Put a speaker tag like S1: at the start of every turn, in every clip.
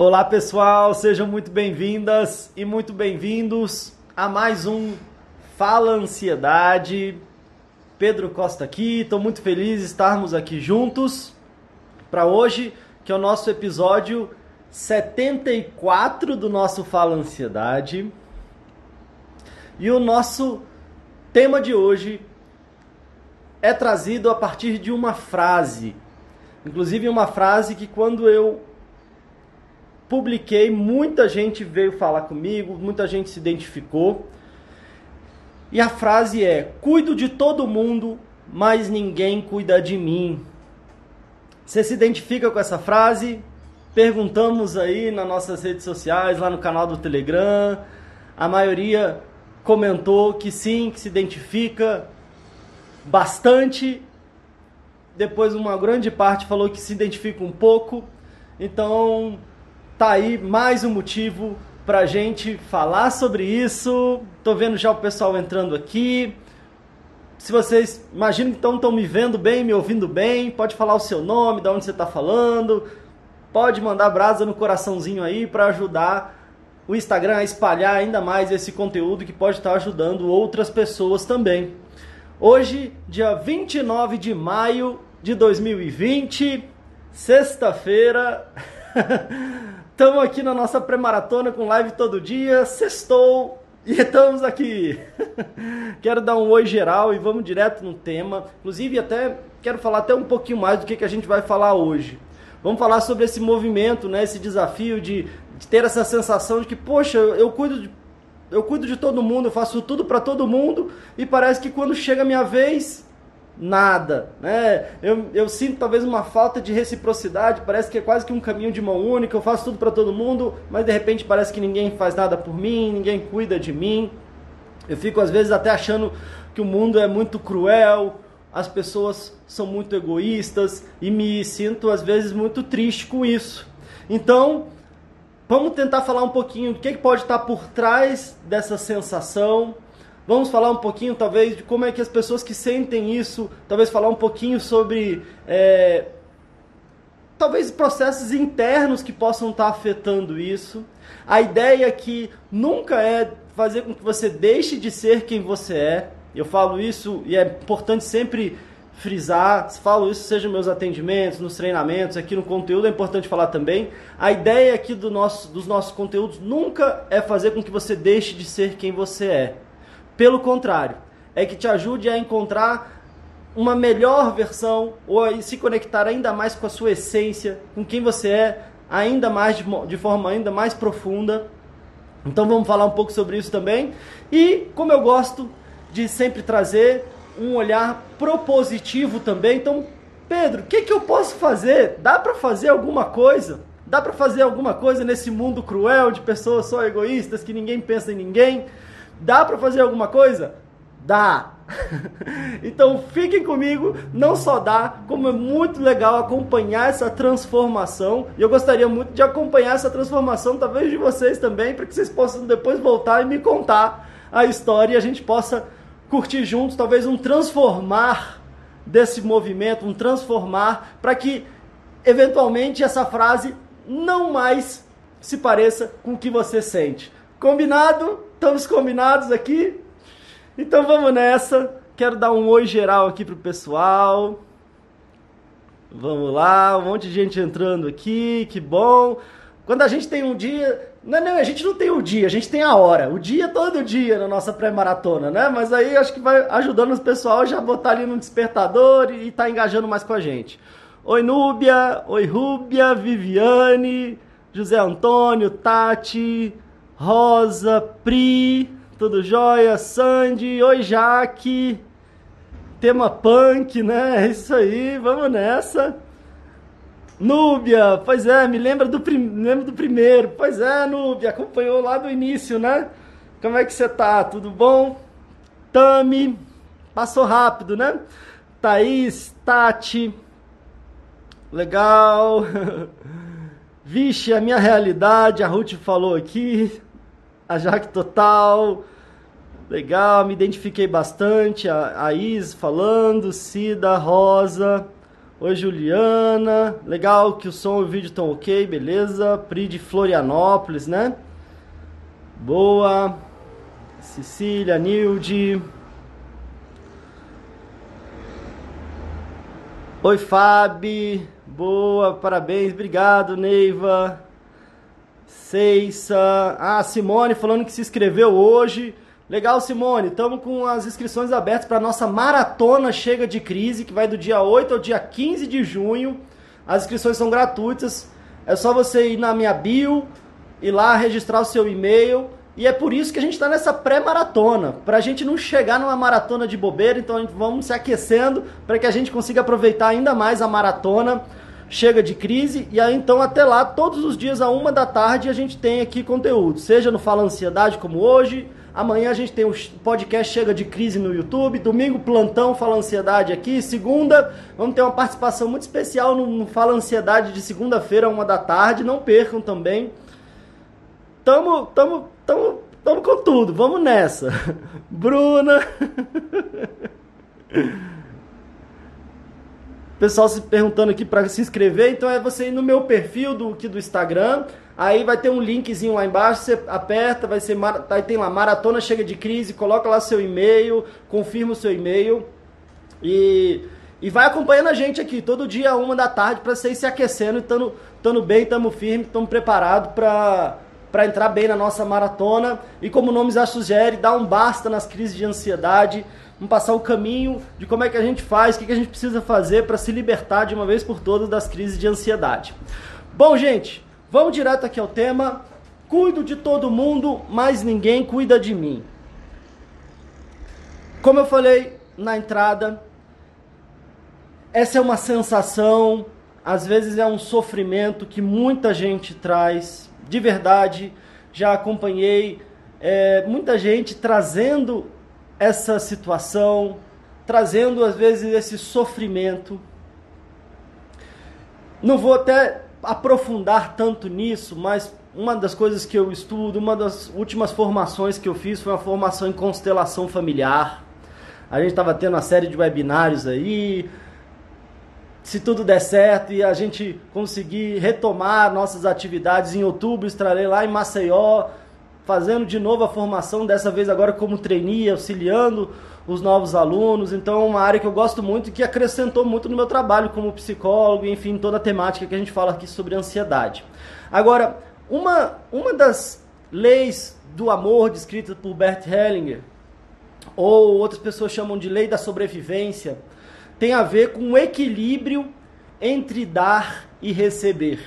S1: Olá pessoal, sejam muito bem-vindas e muito bem-vindos a mais um Fala Ansiedade. Pedro Costa aqui, estou muito feliz de estarmos aqui juntos para hoje, que é o nosso episódio 74 do nosso Fala Ansiedade. E o nosso tema de hoje é trazido a partir de uma frase. Inclusive uma frase que quando eu publiquei, muita gente veio falar comigo, muita gente se identificou. E a frase é: Cuido de todo mundo, mas ninguém cuida de mim. Você se identifica com essa frase? Perguntamos aí nas nossas redes sociais, lá no canal do Telegram. A maioria comentou que sim, que se identifica bastante. Depois uma grande parte falou que se identifica um pouco. Então, tá aí mais um motivo pra gente falar sobre isso. Tô vendo já o pessoal entrando aqui. Se vocês, imagino que estão me vendo bem, me ouvindo bem, pode falar o seu nome, de onde você está falando. Pode mandar brasa no coraçãozinho aí para ajudar o Instagram a espalhar ainda mais esse conteúdo que pode estar ajudando outras pessoas também. Hoje, dia 29 de maio de 2020, sexta-feira. Estamos aqui na nossa pré-maratona com live todo dia. Sextou e estamos aqui. quero dar um oi geral e vamos direto no tema. Inclusive, até quero falar até um pouquinho mais do que, que a gente vai falar hoje. Vamos falar sobre esse movimento, né, esse desafio de, de ter essa sensação de que, poxa, eu cuido de, eu cuido de todo mundo, eu faço tudo para todo mundo e parece que quando chega a minha vez, nada. Né? Eu, eu sinto talvez uma falta de reciprocidade, parece que é quase que um caminho de mão única, eu faço tudo para todo mundo, mas de repente parece que ninguém faz nada por mim, ninguém cuida de mim. Eu fico às vezes até achando que o mundo é muito cruel, as pessoas são muito egoístas e me sinto às vezes muito triste com isso. Então, vamos tentar falar um pouquinho do que, pode estar por trás dessa sensação, Vamos falar um pouquinho, talvez, de como é que as pessoas que sentem isso, talvez falar um pouquinho sobre, é, talvez, processos internos que possam estar afetando isso. A ideia é que nunca é fazer com que você deixe de ser quem você é. Eu falo isso e é importante sempre frisar, falo isso seja meus atendimentos, nos treinamentos, aqui no conteúdo é importante falar também. A ideia aqui do nosso, dos nossos conteúdos nunca é fazer com que você deixe de ser quem você é. Pelo contrário, é que te ajude a encontrar uma melhor versão ou a se conectar ainda mais com a sua essência, com quem você é, ainda mais de, de forma ainda mais profunda. Então vamos falar um pouco sobre isso também. E como eu gosto de sempre trazer um olhar propositivo também. Então, Pedro, o que, que eu posso fazer? Dá para fazer alguma coisa? Dá para fazer alguma coisa nesse mundo cruel de pessoas só egoístas que ninguém pensa em ninguém? Dá para fazer alguma coisa? Dá. então fiquem comigo, não só dá, como é muito legal acompanhar essa transformação. E eu gostaria muito de acompanhar essa transformação, talvez de vocês também, para que vocês possam depois voltar e me contar a história e a gente possa curtir juntos, talvez um transformar desse movimento, um transformar para que eventualmente essa frase não mais se pareça com o que você sente. Combinado? Estamos combinados aqui? Então vamos nessa. Quero dar um oi geral aqui pro pessoal. Vamos lá, um monte de gente entrando aqui, que bom. Quando a gente tem um dia. Não, não, a gente não tem o dia, a gente tem a hora. O dia todo dia na nossa pré-maratona, né? Mas aí acho que vai ajudando o pessoal já botar ali no despertador e tá engajando mais com a gente. Oi, Núbia. Oi, Rúbia, Viviane, José Antônio, Tati. Rosa, Pri, tudo jóia? Sandy, oi Jaque, tema punk, né? É isso aí, vamos nessa. Núbia, pois é, me lembra do, prim... lembra do primeiro. Pois é, Núbia, acompanhou lá do início, né? Como é que você tá? Tudo bom? Tami, passou rápido, né? Thaís, Tati, legal. Vixe, a minha realidade, a Ruth falou aqui a Jaque Total. Legal, me identifiquei bastante. A, a Is falando, Cida, Rosa. Oi, Juliana. Legal que o som e o vídeo estão ok, beleza. Pri de Florianópolis, né? Boa. Cecília, Nilde. Oi, Fabi. Boa, parabéns. Obrigado, Neiva. Ceissa. Ah, Simone falando que se inscreveu hoje. Legal, Simone. Estamos com as inscrições abertas para a nossa maratona Chega de Crise, que vai do dia 8 ao dia 15 de junho. As inscrições são gratuitas. É só você ir na minha bio, ir lá registrar o seu e-mail. E é por isso que a gente está nessa pré-maratona, para a gente não chegar numa maratona de bobeira, então vamos se aquecendo para que a gente consiga aproveitar ainda mais a maratona. Chega de crise, e aí então até lá, todos os dias, a uma da tarde, a gente tem aqui conteúdo, seja no Fala Ansiedade como hoje, Amanhã a gente tem o podcast Chega de Crise no YouTube. Domingo, plantão Fala Ansiedade aqui. Segunda, vamos ter uma participação muito especial no Fala Ansiedade de segunda-feira, uma da tarde. Não percam também. Tamo, tamo, tamo, tamo com tudo. Vamos nessa. Bruna. Pessoal se perguntando aqui para se inscrever, então é você ir no meu perfil do, aqui do Instagram Aí vai ter um linkzinho lá embaixo, você aperta, vai ser aí tem lá maratona chega de crise, coloca lá seu e-mail, confirma o seu e-mail e, e vai acompanhando a gente aqui todo dia uma da tarde para vocês se aquecendo, estando tando bem, estamos firme, estamos preparados para para entrar bem na nossa maratona e como o nome já sugere, dar um basta nas crises de ansiedade, vamos passar o caminho de como é que a gente faz, o que, que a gente precisa fazer para se libertar de uma vez por todas das crises de ansiedade. Bom, gente, Vamos direto aqui ao tema. Cuido de todo mundo, mas ninguém cuida de mim. Como eu falei na entrada, essa é uma sensação, às vezes é um sofrimento que muita gente traz. De verdade, já acompanhei é, muita gente trazendo essa situação, trazendo às vezes esse sofrimento. Não vou até aprofundar tanto nisso, mas uma das coisas que eu estudo, uma das últimas formações que eu fiz foi uma formação em constelação familiar. A gente estava tendo uma série de webinários aí. Se tudo der certo e a gente conseguir retomar nossas atividades em outubro, estarei lá em Maceió, fazendo de novo a formação, dessa vez agora como trainee, auxiliando os novos alunos. Então, é uma área que eu gosto muito e que acrescentou muito no meu trabalho como psicólogo, enfim, toda a temática que a gente fala aqui sobre ansiedade. Agora, uma, uma das leis do amor descritas por Bert Hellinger, ou outras pessoas chamam de lei da sobrevivência, tem a ver com o equilíbrio entre dar e receber.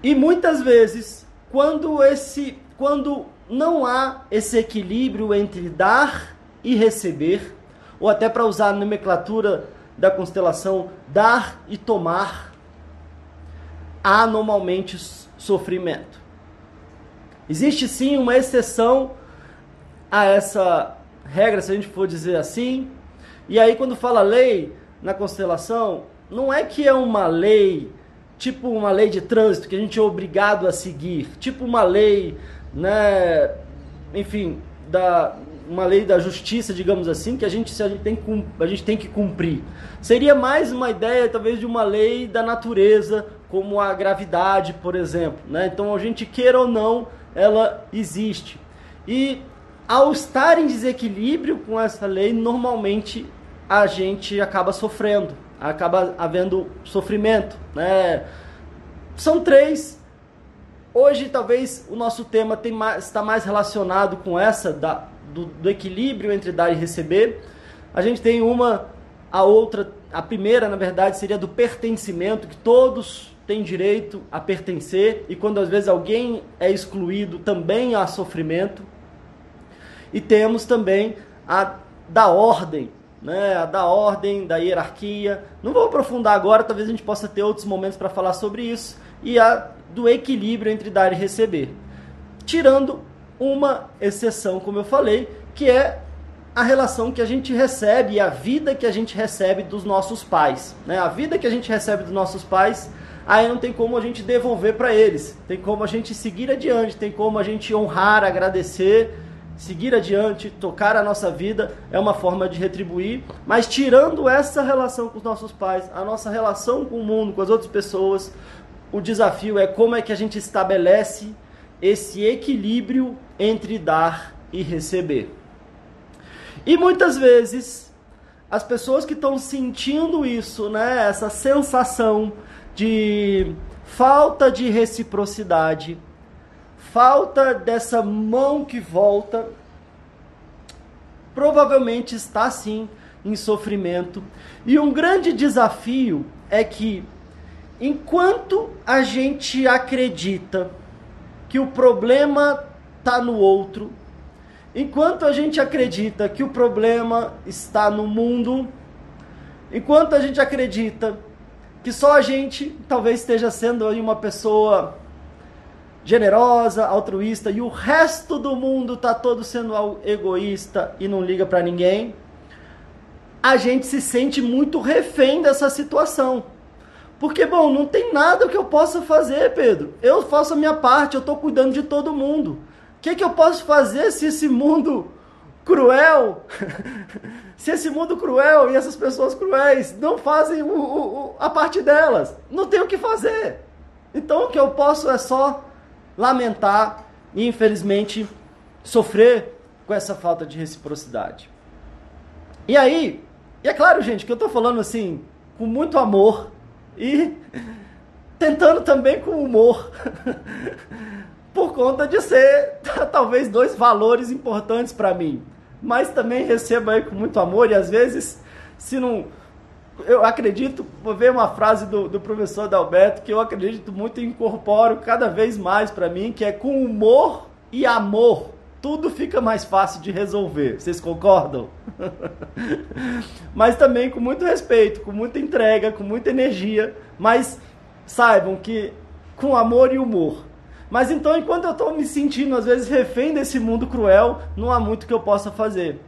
S1: E muitas vezes, quando esse quando não há esse equilíbrio entre dar e receber, ou até para usar a nomenclatura da constelação, dar e tomar, há normalmente sofrimento. Existe sim uma exceção a essa regra, se a gente for dizer assim. E aí, quando fala lei na constelação, não é que é uma lei, tipo uma lei de trânsito, que a gente é obrigado a seguir, tipo uma lei né, enfim, da uma lei da justiça, digamos assim, que a gente, a gente, tem, a gente tem que cumprir. Seria mais uma ideia, talvez, de uma lei da natureza, como a gravidade, por exemplo. Né? Então, a gente queira ou não, ela existe. E ao estar em desequilíbrio com essa lei, normalmente a gente acaba sofrendo, acaba havendo sofrimento. Né? São três Hoje, talvez, o nosso tema tem mais, está mais relacionado com essa da, do, do, equilíbrio entre dar e receber. A gente tem uma, a outra, a primeira, na verdade, seria do pertencimento, que todos têm direito a pertencer, e quando às vezes alguém é excluído, também há sofrimento. E temos também a da ordem, né, da ordem, da hierarquia. Não vou aprofundar agora, talvez a gente possa ter outros momentos para falar sobre isso. E a do equilíbrio entre dar e receber. Tirando uma exceção, como eu falei, que é a relação que a gente recebe e a vida que a gente recebe dos nossos pais. Né? A vida que a gente recebe dos nossos pais, aí não tem como a gente devolver para eles, tem como a gente seguir adiante, tem como a gente honrar, agradecer, seguir adiante, tocar a nossa vida, é uma forma de retribuir, mas tirando essa relação com os nossos pais, a nossa relação com o mundo, com as outras pessoas, o desafio é como é que a gente estabelece esse equilíbrio entre dar e receber. E muitas vezes as pessoas que estão sentindo isso, né, essa sensação de falta de reciprocidade, falta dessa mão que volta, provavelmente está sim em sofrimento. E um grande desafio é que enquanto a gente acredita que o problema está no outro, enquanto a gente acredita que o problema está no mundo, enquanto a gente acredita que só a gente talvez esteja sendo uma pessoa generosa, altruísta e o resto do mundo tá todo sendo egoísta e não liga para ninguém, a gente se sente muito refém dessa situação. Porque, bom, não tem nada que eu possa fazer, Pedro. Eu faço a minha parte, eu estou cuidando de todo mundo. O que, que eu posso fazer se esse mundo cruel, se esse mundo cruel e essas pessoas cruéis não fazem o, o, a parte delas? Não tem o que fazer. Então, o que eu posso é só lamentar e, infelizmente, sofrer com essa falta de reciprocidade. E aí, e é claro, gente, que eu estou falando assim, com muito amor e tentando também com humor, por conta de ser talvez dois valores importantes para mim. Mas também recebo aí com muito amor e às vezes, se não eu acredito, vou ver uma frase do, do professor Dalberto que eu acredito muito e incorporo cada vez mais para mim, que é com humor e amor tudo fica mais fácil de resolver. Vocês concordam? mas também com muito respeito, com muita entrega, com muita energia, mas saibam que com amor e humor. Mas então, enquanto eu estou me sentindo às vezes refém desse mundo cruel, não há muito que eu possa fazer.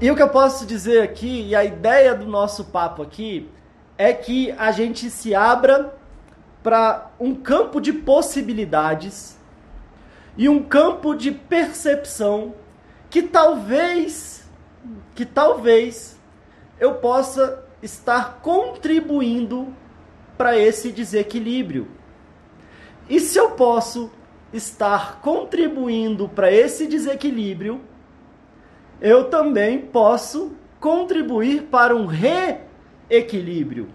S1: E o que eu posso dizer aqui, e a ideia do nosso papo aqui, é que a gente se abra para um campo de possibilidades e um campo de percepção que talvez, que talvez eu possa estar contribuindo para esse desequilíbrio. E se eu posso estar contribuindo para esse desequilíbrio, eu também posso contribuir para um reequilíbrio.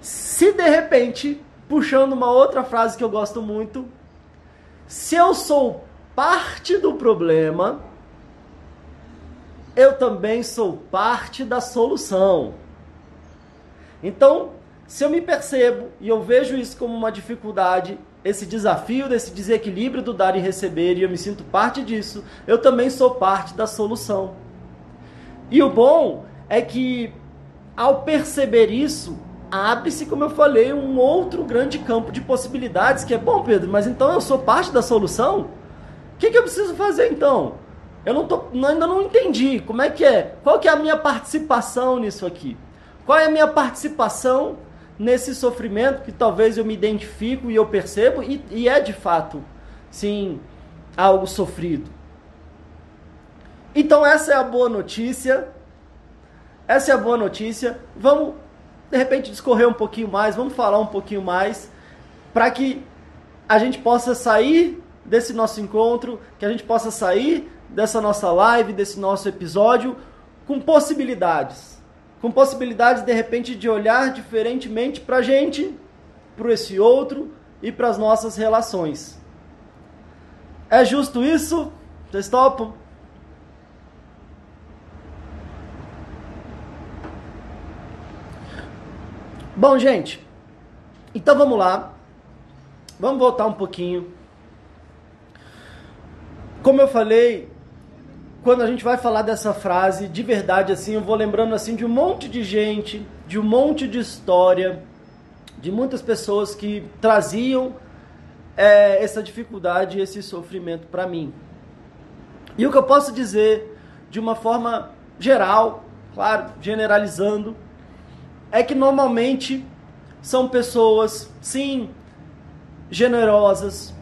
S1: Se de repente, puxando uma outra frase que eu gosto muito, se eu sou parte do problema, eu também sou parte da solução. Então, se eu me percebo e eu vejo isso como uma dificuldade, esse desafio desse desequilíbrio do dar e receber, e eu me sinto parte disso, eu também sou parte da solução. E o bom é que, ao perceber isso, abre-se, como eu falei, um outro grande campo de possibilidades, que é bom, Pedro, mas então eu sou parte da solução? O que, que eu preciso fazer então? Eu não tô, ainda não entendi como é que é. Qual que é a minha participação nisso aqui? Qual é a minha participação nesse sofrimento que talvez eu me identifico e eu percebo, e, e é de fato, sim, algo sofrido. Então essa é a boa notícia. Essa é a boa notícia. Vamos de repente discorrer um pouquinho mais, vamos falar um pouquinho mais para que a gente possa sair desse nosso encontro, que a gente possa sair dessa nossa live, desse nosso episódio com possibilidades com possibilidades de repente de olhar diferentemente para a gente, para esse outro e para as nossas relações. É justo isso? Vocês topam? Bom, gente, então vamos lá. Vamos voltar um pouquinho. Como eu falei, quando a gente vai falar dessa frase, de verdade, assim, eu vou lembrando assim de um monte de gente, de um monte de história, de muitas pessoas que traziam é, essa dificuldade, esse sofrimento para mim. E o que eu posso dizer de uma forma geral, claro, generalizando, é que normalmente são pessoas, sim, generosas,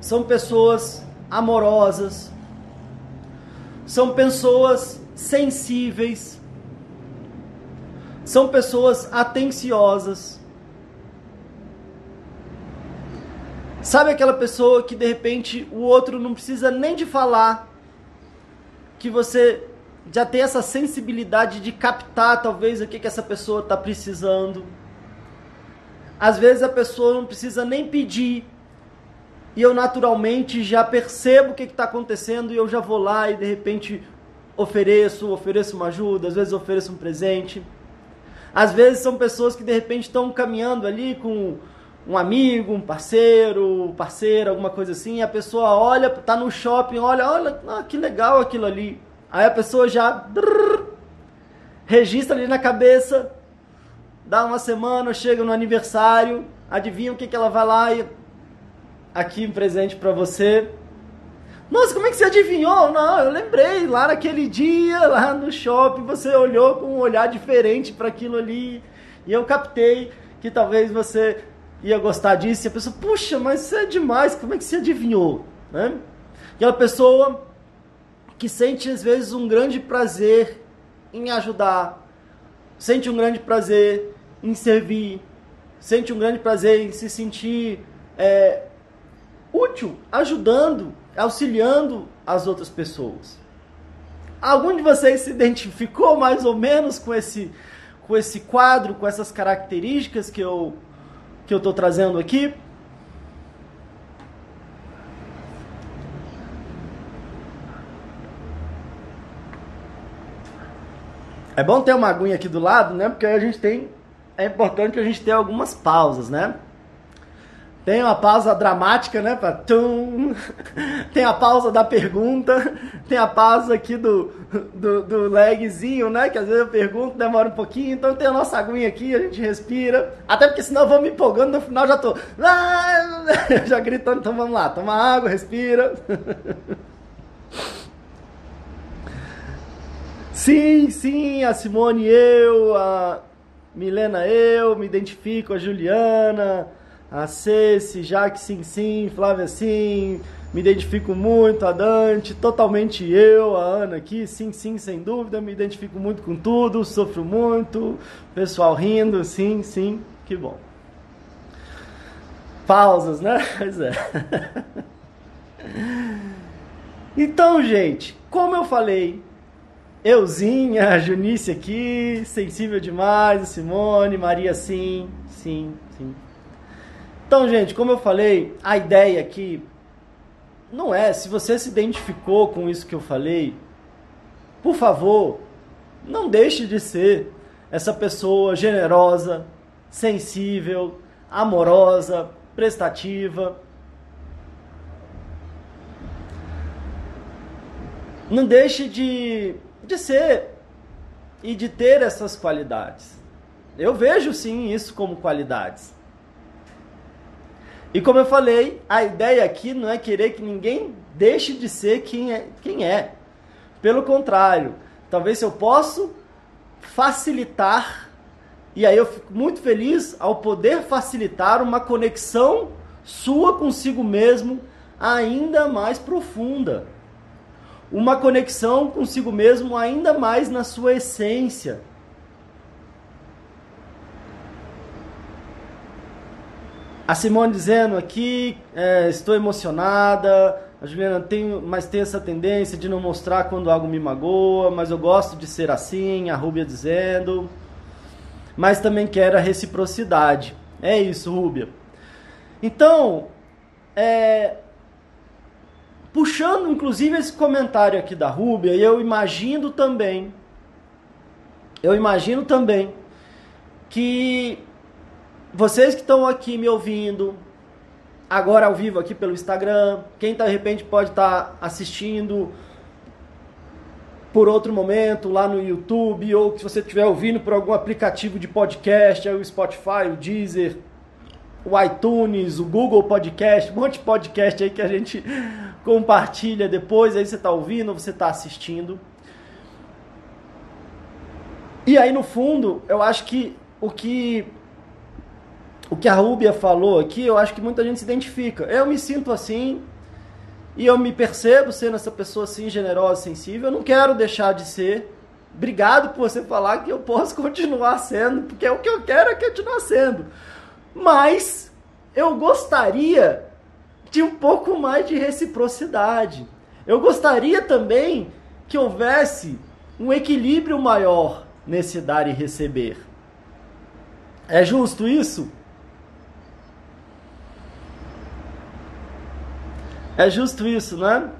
S1: são pessoas amorosas, são pessoas sensíveis, são pessoas atenciosas. Sabe aquela pessoa que de repente o outro não precisa nem de falar, que você já tem essa sensibilidade de captar talvez o que, que essa pessoa está precisando. Às vezes a pessoa não precisa nem pedir, e eu naturalmente já percebo o que está acontecendo e eu já vou lá e de repente ofereço, ofereço uma ajuda, às vezes ofereço um presente. Às vezes são pessoas que de repente estão caminhando ali com um amigo, um parceiro, parceira, alguma coisa assim, e a pessoa olha, está no shopping, olha, olha, ah, que legal aquilo ali. Aí a pessoa já drrr, registra ali na cabeça, dá uma semana, chega no aniversário, adivinha o que, que ela vai lá e aqui um presente para você. Nossa, como é que você adivinhou? Não, eu lembrei lá naquele dia, lá no shopping, você olhou com um olhar diferente para aquilo ali e eu captei que talvez você ia gostar disso. E a pessoa, puxa, mas isso é demais, como é que você adivinhou? Né? Aquela pessoa que sente às vezes um grande prazer em ajudar, sente um grande prazer em servir, sente um grande prazer em se sentir é, útil, ajudando, auxiliando as outras pessoas. Algum de vocês se identificou mais ou menos com esse, com esse quadro, com essas características que eu que eu estou trazendo aqui? É bom ter uma aguinha aqui do lado, né? Porque a gente tem. É importante a gente tenha algumas pausas, né? Tem uma pausa dramática, né? Pra tum. Tem a pausa da pergunta. Tem a pausa aqui do, do, do lagzinho, né? Que às vezes eu pergunto, demora um pouquinho. Então tem a nossa aguinha aqui, a gente respira. Até porque senão eu vou me empolgando, no final já tô. Já gritando, então vamos lá. Toma água, respira. Sim, sim, a Simone eu, a Milena eu, me identifico, a Juliana a Ceci, Jaque sim sim, Flávia sim, me identifico muito, a Dante, totalmente eu, a Ana aqui, sim sim, sem dúvida, me identifico muito com tudo, sofro muito, pessoal rindo, sim sim, que bom. Pausas, né? Pois é. Então, gente, como eu falei, euzinha, a Junice aqui, sensível demais, a Simone, Maria sim, sim, sim. Então, gente, como eu falei, a ideia aqui não é, se você se identificou com isso que eu falei, por favor, não deixe de ser essa pessoa generosa, sensível, amorosa, prestativa. Não deixe de, de ser e de ter essas qualidades. Eu vejo sim isso como qualidades. E como eu falei, a ideia aqui não é querer que ninguém deixe de ser quem é. Quem é. Pelo contrário, talvez eu possa facilitar, e aí eu fico muito feliz ao poder facilitar uma conexão sua consigo mesmo ainda mais profunda. Uma conexão consigo mesmo ainda mais na sua essência A Simone dizendo aqui, é, estou emocionada. A Juliana tem, mas tem essa tendência de não mostrar quando algo me magoa, mas eu gosto de ser assim. A Rúbia dizendo, mas também quero a reciprocidade. É isso, Rúbia. Então, é, puxando inclusive esse comentário aqui da Rúbia, eu imagino também, eu imagino também que vocês que estão aqui me ouvindo, agora ao vivo aqui pelo Instagram, quem tá, de repente pode estar tá assistindo por outro momento lá no YouTube, ou se você estiver ouvindo por algum aplicativo de podcast, o Spotify, o Deezer, o iTunes, o Google Podcast, um monte de podcast aí que a gente compartilha depois, aí você está ouvindo, você está assistindo. E aí no fundo, eu acho que o que o que a Rúbia falou aqui, eu acho que muita gente se identifica. Eu me sinto assim e eu me percebo sendo essa pessoa assim, generosa, sensível. Eu não quero deixar de ser. Obrigado por você falar que eu posso continuar sendo, porque é o que eu quero é continuar sendo. Mas eu gostaria de um pouco mais de reciprocidade. Eu gostaria também que houvesse um equilíbrio maior nesse dar e receber. É justo isso? É justo isso, né?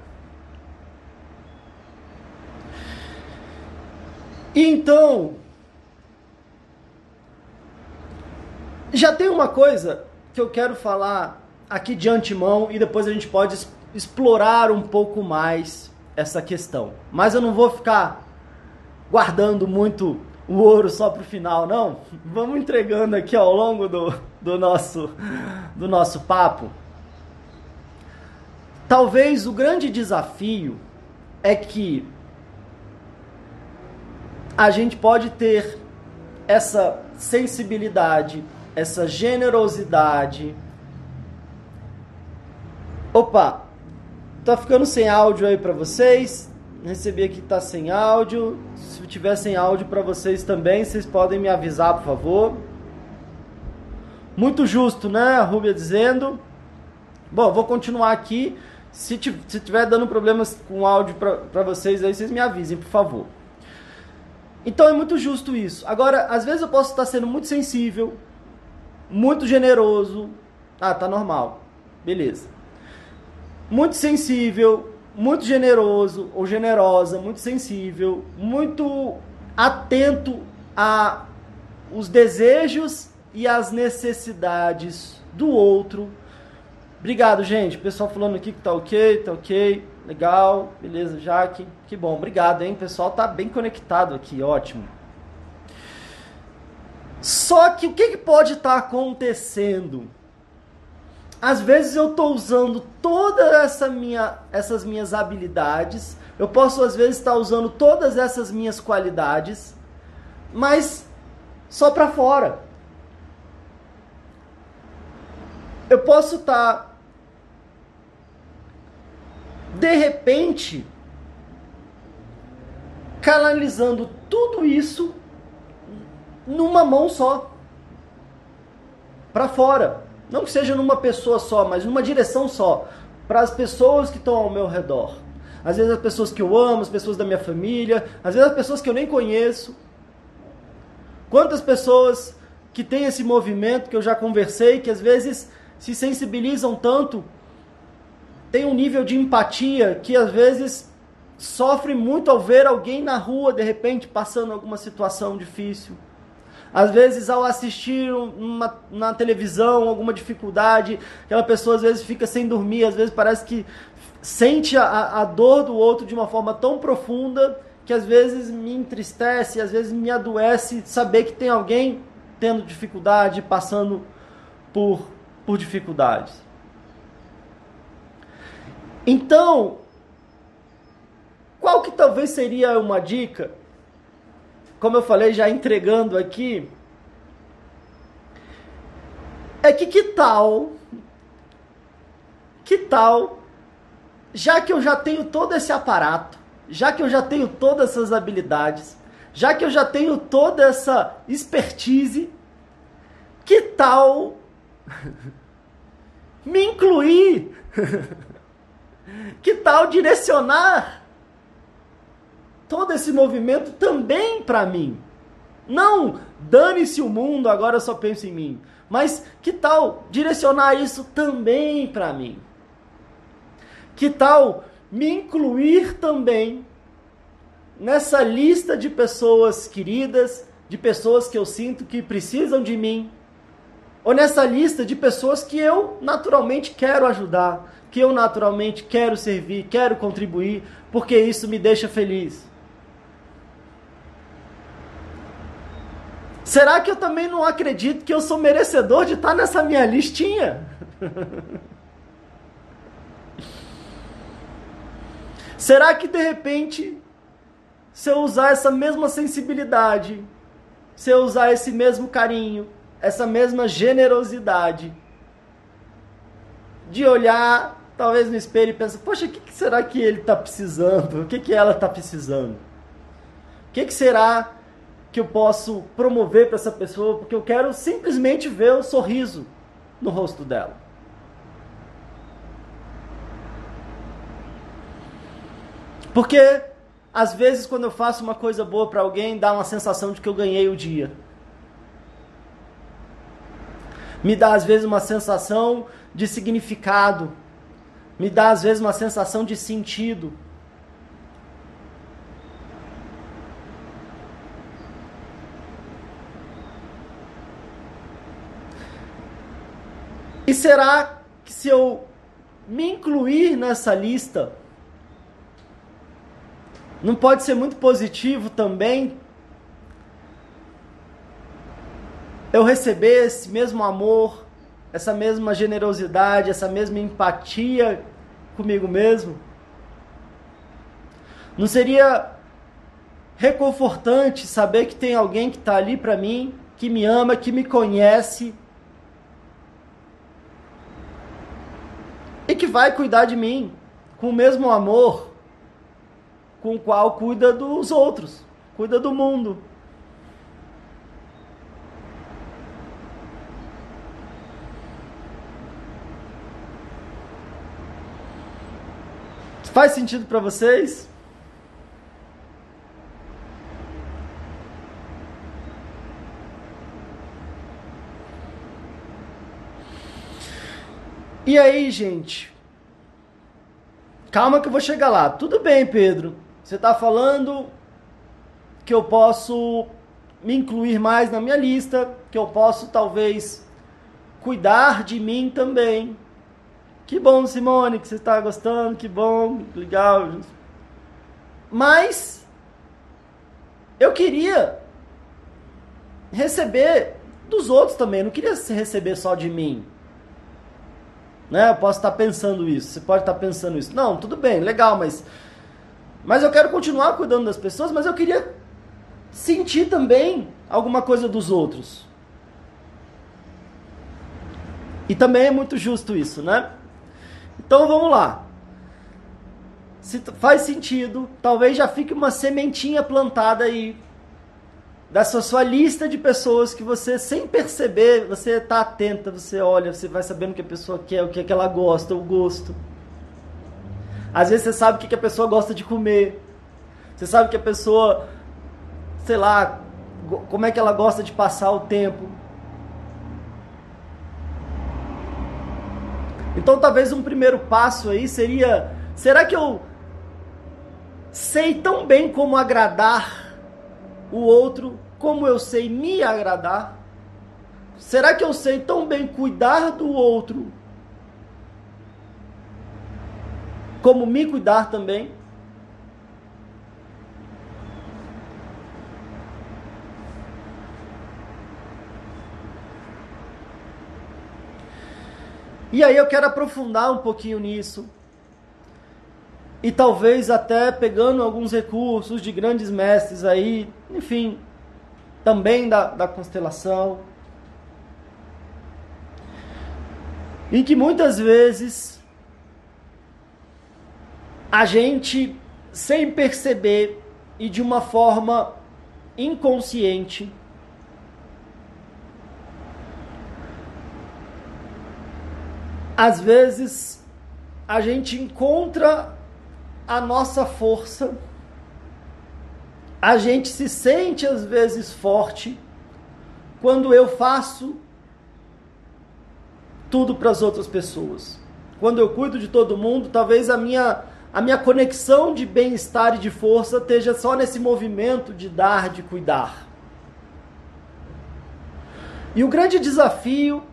S1: Então, já tem uma coisa que eu quero falar aqui de antemão e depois a gente pode explorar um pouco mais essa questão. Mas eu não vou ficar guardando muito o ouro só para o final, não. Vamos entregando aqui ao longo do, do, nosso, do nosso papo. Talvez o grande desafio é que a gente pode ter essa sensibilidade, essa generosidade. Opa, tá ficando sem áudio aí para vocês. Recebi aqui tá sem áudio. Se tiver sem áudio para vocês também, vocês podem me avisar, por favor. Muito justo, né? A Rúbia dizendo. Bom, vou continuar aqui. Se, tiver dando problemas com áudio para vocês aí, vocês me avisem, por favor. Então é muito justo isso. Agora, às vezes eu posso estar sendo muito sensível, muito generoso. Ah, tá normal. Beleza. Muito sensível, muito generoso ou generosa, muito sensível, muito atento a os desejos e as necessidades do outro Obrigado, gente. Pessoal falando aqui que tá ok, tá ok. Legal, beleza, Jaque. Que bom, obrigado, hein? O pessoal tá bem conectado aqui, ótimo. Só que o que, que pode estar tá acontecendo? Às vezes eu estou usando toda essa minha, essas minhas habilidades, eu posso às vezes estar tá usando todas essas minhas qualidades, mas só para fora. Eu posso estar tá de repente, canalizando tudo isso numa mão só. Para fora. Não que seja numa pessoa só, mas numa direção só. Para as pessoas que estão ao meu redor. Às vezes as pessoas que eu amo, as pessoas da minha família, às vezes as pessoas que eu nem conheço. Quantas pessoas que têm esse movimento que eu já conversei, que às vezes se sensibilizam tanto tem um nível de empatia que às vezes sofre muito ao ver alguém na rua de repente passando alguma situação difícil. Às vezes, ao assistir uma, na televisão alguma dificuldade, aquela pessoa às vezes fica sem dormir, às vezes parece que sente a, a dor do outro de uma forma tão profunda que às vezes me entristece, às vezes me adoece saber que tem alguém tendo dificuldade, passando por, por dificuldades. Então, qual que talvez seria uma dica? Como eu falei, já entregando aqui, é que que tal, que tal, já que eu já tenho todo esse aparato, já que eu já tenho todas essas habilidades, já que eu já tenho toda essa expertise, que tal me incluir Que tal direcionar todo esse movimento também para mim? Não, dane-se o mundo, agora eu só penso em mim. Mas que tal direcionar isso também para mim? Que tal me incluir também nessa lista de pessoas queridas, de pessoas que eu sinto que precisam de mim, ou nessa lista de pessoas que eu naturalmente quero ajudar, que eu naturalmente quero servir, quero contribuir, porque isso me deixa feliz. Será que eu também não acredito que eu sou merecedor de estar nessa minha listinha? Será que de repente, se eu usar essa mesma sensibilidade, se eu usar esse mesmo carinho, essa mesma generosidade de olhar talvez no espelho e pensar, poxa, o que, que será que ele está precisando? O que, que ela está precisando? O que, que será que eu posso promover para essa pessoa? Porque eu quero simplesmente ver o sorriso no rosto dela. Porque às vezes quando eu faço uma coisa boa para alguém, dá uma sensação de que eu ganhei o dia. Me dá às vezes uma sensação de significado. Me dá às vezes uma sensação de sentido. E será que se eu me incluir nessa lista, não pode ser muito positivo também eu receber esse mesmo amor, essa mesma generosidade, essa mesma empatia comigo mesmo? Não seria reconfortante saber que tem alguém que está ali para mim, que me ama, que me conhece e que vai cuidar de mim com o mesmo amor com o qual cuida dos outros, cuida do mundo. Faz sentido para vocês? E aí, gente? Calma que eu vou chegar lá. Tudo bem, Pedro. Você está falando que eu posso me incluir mais na minha lista, que eu posso talvez cuidar de mim também. Que bom, Simone, que você está gostando, que bom, legal. Mas eu queria receber dos outros também, não queria receber só de mim. Né? Eu posso estar pensando isso, você pode estar pensando isso. Não, tudo bem, legal, mas mas eu quero continuar cuidando das pessoas, mas eu queria sentir também alguma coisa dos outros. E também é muito justo isso, né? Então vamos lá. Se faz sentido, talvez já fique uma sementinha plantada aí dessa sua lista de pessoas que você, sem perceber, você está atenta, você olha, você vai sabendo o que a pessoa quer, o que, é que ela gosta, o gosto. Às vezes você sabe o que, que a pessoa gosta de comer. Você sabe que a pessoa, sei lá, como é que ela gosta de passar o tempo. Então talvez um primeiro passo aí seria: será que eu sei tão bem como agradar o outro, como eu sei me agradar? Será que eu sei tão bem cuidar do outro, como me cuidar também? E aí eu quero aprofundar um pouquinho nisso. E talvez até pegando alguns recursos de grandes mestres aí, enfim, também da, da constelação, em que muitas vezes a gente, sem perceber e de uma forma inconsciente, às vezes a gente encontra a nossa força. A gente se sente às vezes forte quando eu faço tudo para as outras pessoas. Quando eu cuido de todo mundo, talvez a minha a minha conexão de bem-estar e de força esteja só nesse movimento de dar, de cuidar. E o grande desafio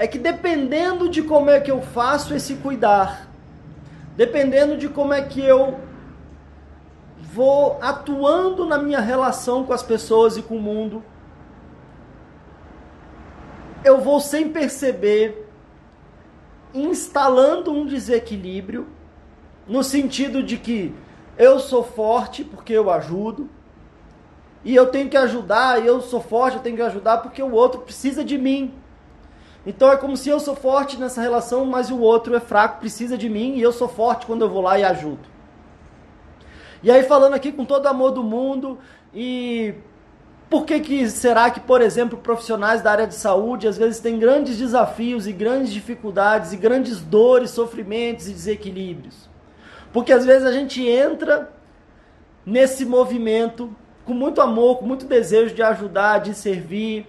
S1: é que dependendo de como é que eu faço esse cuidar, dependendo de como é que eu vou atuando na minha relação com as pessoas e com o mundo, eu vou sem perceber instalando um desequilíbrio no sentido de que eu sou forte porque eu ajudo, e eu tenho que ajudar, e eu sou forte, eu tenho que ajudar porque o outro precisa de mim. Então é como se eu sou forte nessa relação, mas o outro é fraco, precisa de mim e eu sou forte quando eu vou lá e ajudo. E aí falando aqui com todo o amor do mundo e por que, que será que, por exemplo, profissionais da área de saúde às vezes têm grandes desafios e grandes dificuldades e grandes dores, sofrimentos e desequilíbrios? Porque às vezes a gente entra nesse movimento com muito amor, com muito desejo de ajudar, de servir,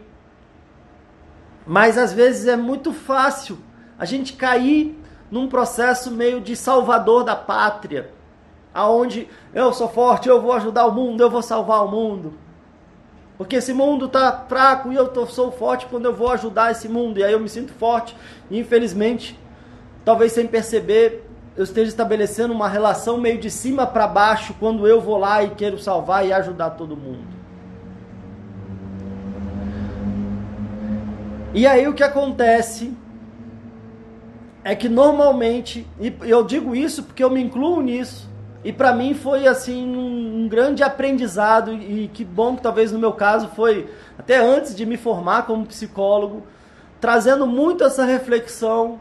S1: mas às vezes é muito fácil a gente cair num processo meio de salvador da pátria, aonde eu sou forte, eu vou ajudar o mundo, eu vou salvar o mundo. Porque esse mundo está fraco e eu tô, sou forte quando eu vou ajudar esse mundo. E aí eu me sinto forte. E infelizmente, talvez sem perceber, eu esteja estabelecendo uma relação meio de cima para baixo quando eu vou lá e quero salvar e ajudar todo mundo. E aí o que acontece é que normalmente, e eu digo isso porque eu me incluo nisso, e para mim foi assim um, um, grande aprendizado e que bom que talvez no meu caso foi até antes de me formar como psicólogo, trazendo muito essa reflexão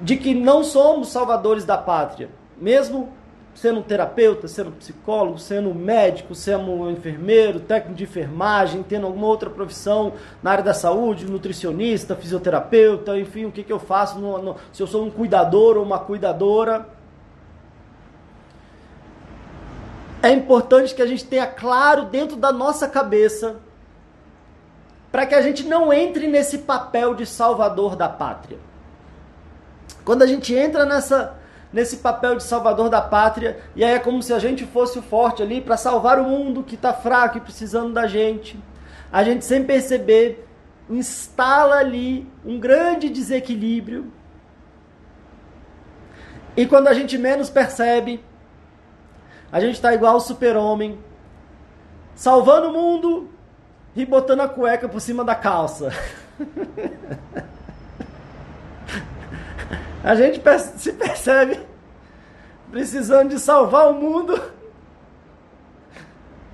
S1: de que não somos salvadores da pátria, mesmo sendo terapeuta, sendo psicólogo, sendo médico, sendo enfermeiro, técnico de enfermagem, tendo alguma outra profissão na área da saúde, nutricionista, fisioterapeuta, enfim, o que, que eu faço, no, no, se eu sou um cuidador ou uma cuidadora. É importante que a gente tenha claro dentro da nossa cabeça para que a gente não entre nesse papel de salvador da pátria. Quando a gente entra nessa nesse papel de salvador da pátria, e aí é como se a gente fosse o forte ali para salvar o mundo que está fraco e precisando da gente. A gente, sem perceber, instala ali um grande desequilíbrio. E quando a gente menos percebe, a gente está igual o super-homem, salvando o mundo e botando a cueca por cima da calça. A gente se percebe precisando de salvar o mundo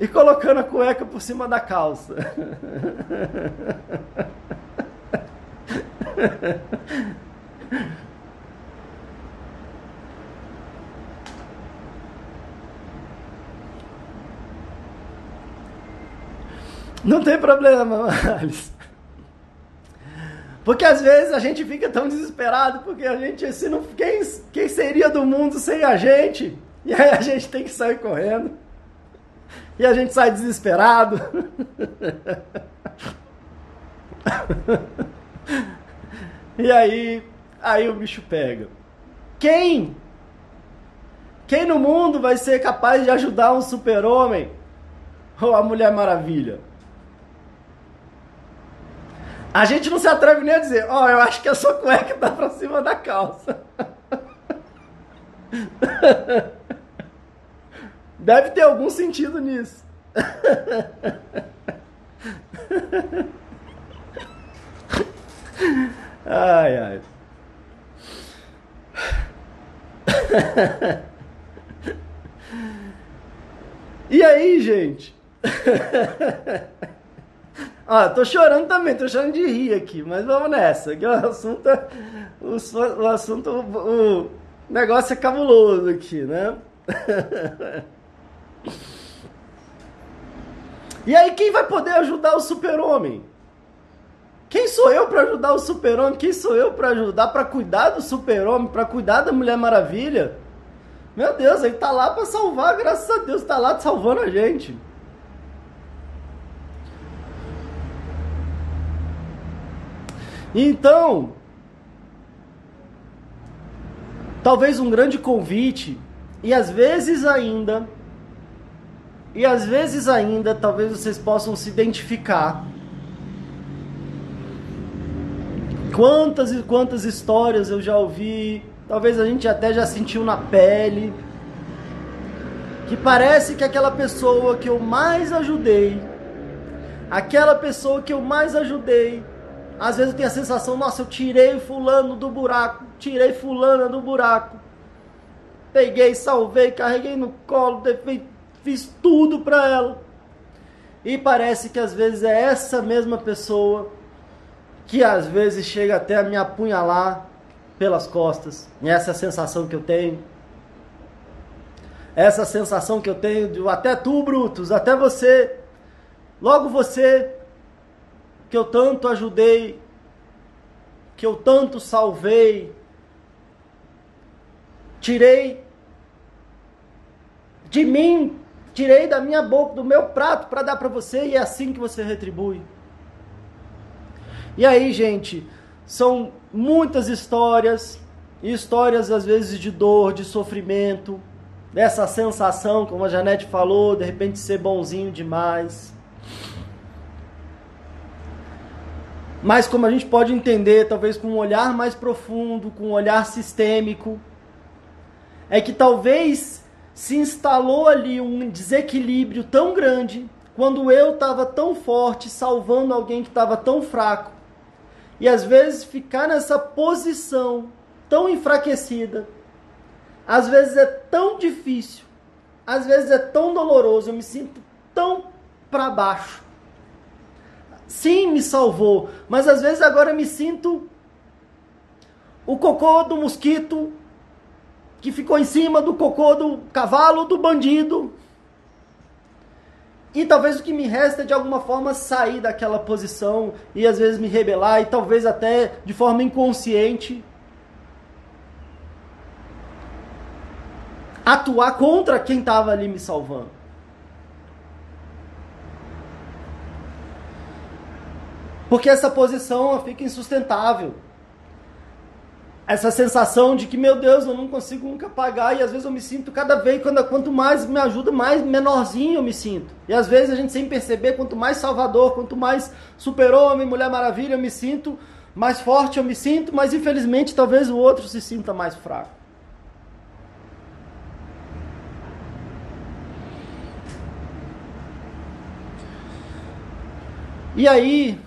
S1: e colocando a cueca por cima da calça. Não tem problema, Alice. Porque às vezes a gente fica tão desesperado, porque a gente, se não, quem, quem seria do mundo sem a gente? E aí a gente tem que sair correndo. E a gente sai desesperado. e aí, aí o bicho pega. Quem? Quem no mundo vai ser capaz de ajudar um super-homem? Ou a Mulher Maravilha? A gente não se atreve nem a dizer, ó, oh, eu acho que a sua cueca tá pra cima da calça. Deve ter algum sentido nisso. Ai, ai. E aí, gente? Ah, tô chorando também, tô chorando de rir aqui, mas vamos nessa. Que o assunto, o, o assunto, o negócio é cabuloso aqui, né? e aí quem vai poder ajudar o super-homem? Quem sou eu para ajudar o super-homem? Quem sou eu para ajudar, para cuidar do super-homem, para cuidar da Mulher Maravilha? Meu Deus, ele tá lá para salvar, graças a Deus, tá lá salvando a gente. Então, talvez um grande convite, e às vezes ainda, e às vezes ainda, talvez vocês possam se identificar. Quantas e quantas histórias eu já ouvi, talvez a gente até já sentiu na pele, que parece que aquela pessoa que eu mais ajudei, aquela pessoa que eu mais ajudei, às vezes eu tenho a sensação, nossa, eu tirei fulano do buraco, tirei fulana do buraco. Peguei, salvei, carreguei no colo, fiz tudo para ela. E parece que às vezes é essa mesma pessoa que às vezes chega até a me apunhalar pelas costas. E essa é a sensação que eu tenho. Essa sensação que eu tenho de até tu, Brutus, até você, logo você, que eu tanto ajudei, que eu tanto salvei, tirei de mim, tirei da minha boca, do meu prato para dar para você e é assim que você retribui. E aí, gente, são muitas histórias, histórias às vezes de dor, de sofrimento, dessa sensação, como a Janete falou, de repente ser bonzinho demais. Mas como a gente pode entender, talvez com um olhar mais profundo, com um olhar sistêmico, é que talvez se instalou ali um desequilíbrio tão grande quando eu estava tão forte salvando alguém que estava tão fraco. E às vezes ficar nessa posição tão enfraquecida, às vezes é tão difícil, às vezes é tão doloroso, eu me sinto tão para baixo. Sim, me salvou, mas às vezes agora me sinto o cocô do mosquito que ficou em cima do cocô do cavalo do bandido. E talvez o que me resta é de alguma forma sair daquela posição e às vezes me rebelar e talvez até de forma inconsciente atuar contra quem estava ali me salvando. Porque essa posição fica insustentável essa sensação de que, meu Deus, eu não consigo nunca pagar, e às vezes eu me sinto cada vez, quando, quanto mais me ajuda, mais menorzinho eu me sinto. E às vezes a gente sem perceber, quanto mais salvador, quanto mais super-homem, mulher maravilha eu me sinto, mais forte eu me sinto, mas infelizmente talvez o outro se sinta mais fraco. E aí,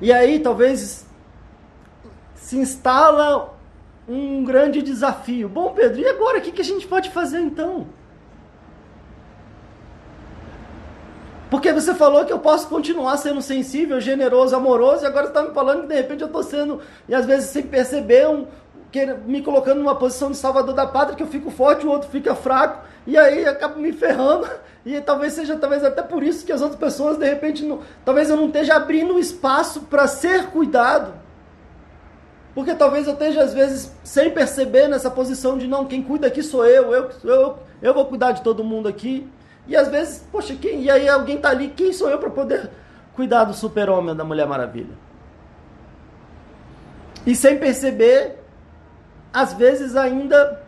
S1: e aí talvez se instala um grande desafio. Bom, Pedro, e agora o que, que a gente pode fazer então? Porque você falou que eu posso continuar sendo sensível, generoso, amoroso, e agora você está me falando que de repente eu estou sendo, e às vezes sem perceber, um, que, me colocando numa posição de salvador da pátria, que eu fico forte, o outro fica fraco, e aí acabo me ferrando, e talvez seja talvez até por isso que as outras pessoas, de repente, não, talvez eu não esteja abrindo espaço para ser cuidado. Porque talvez eu esteja, às vezes, sem perceber nessa posição de não, quem cuida aqui sou eu, eu, eu, eu vou cuidar de todo mundo aqui. E às vezes, poxa, quem, e aí alguém está ali, quem sou eu para poder cuidar do super-homem da Mulher Maravilha? E sem perceber, às vezes ainda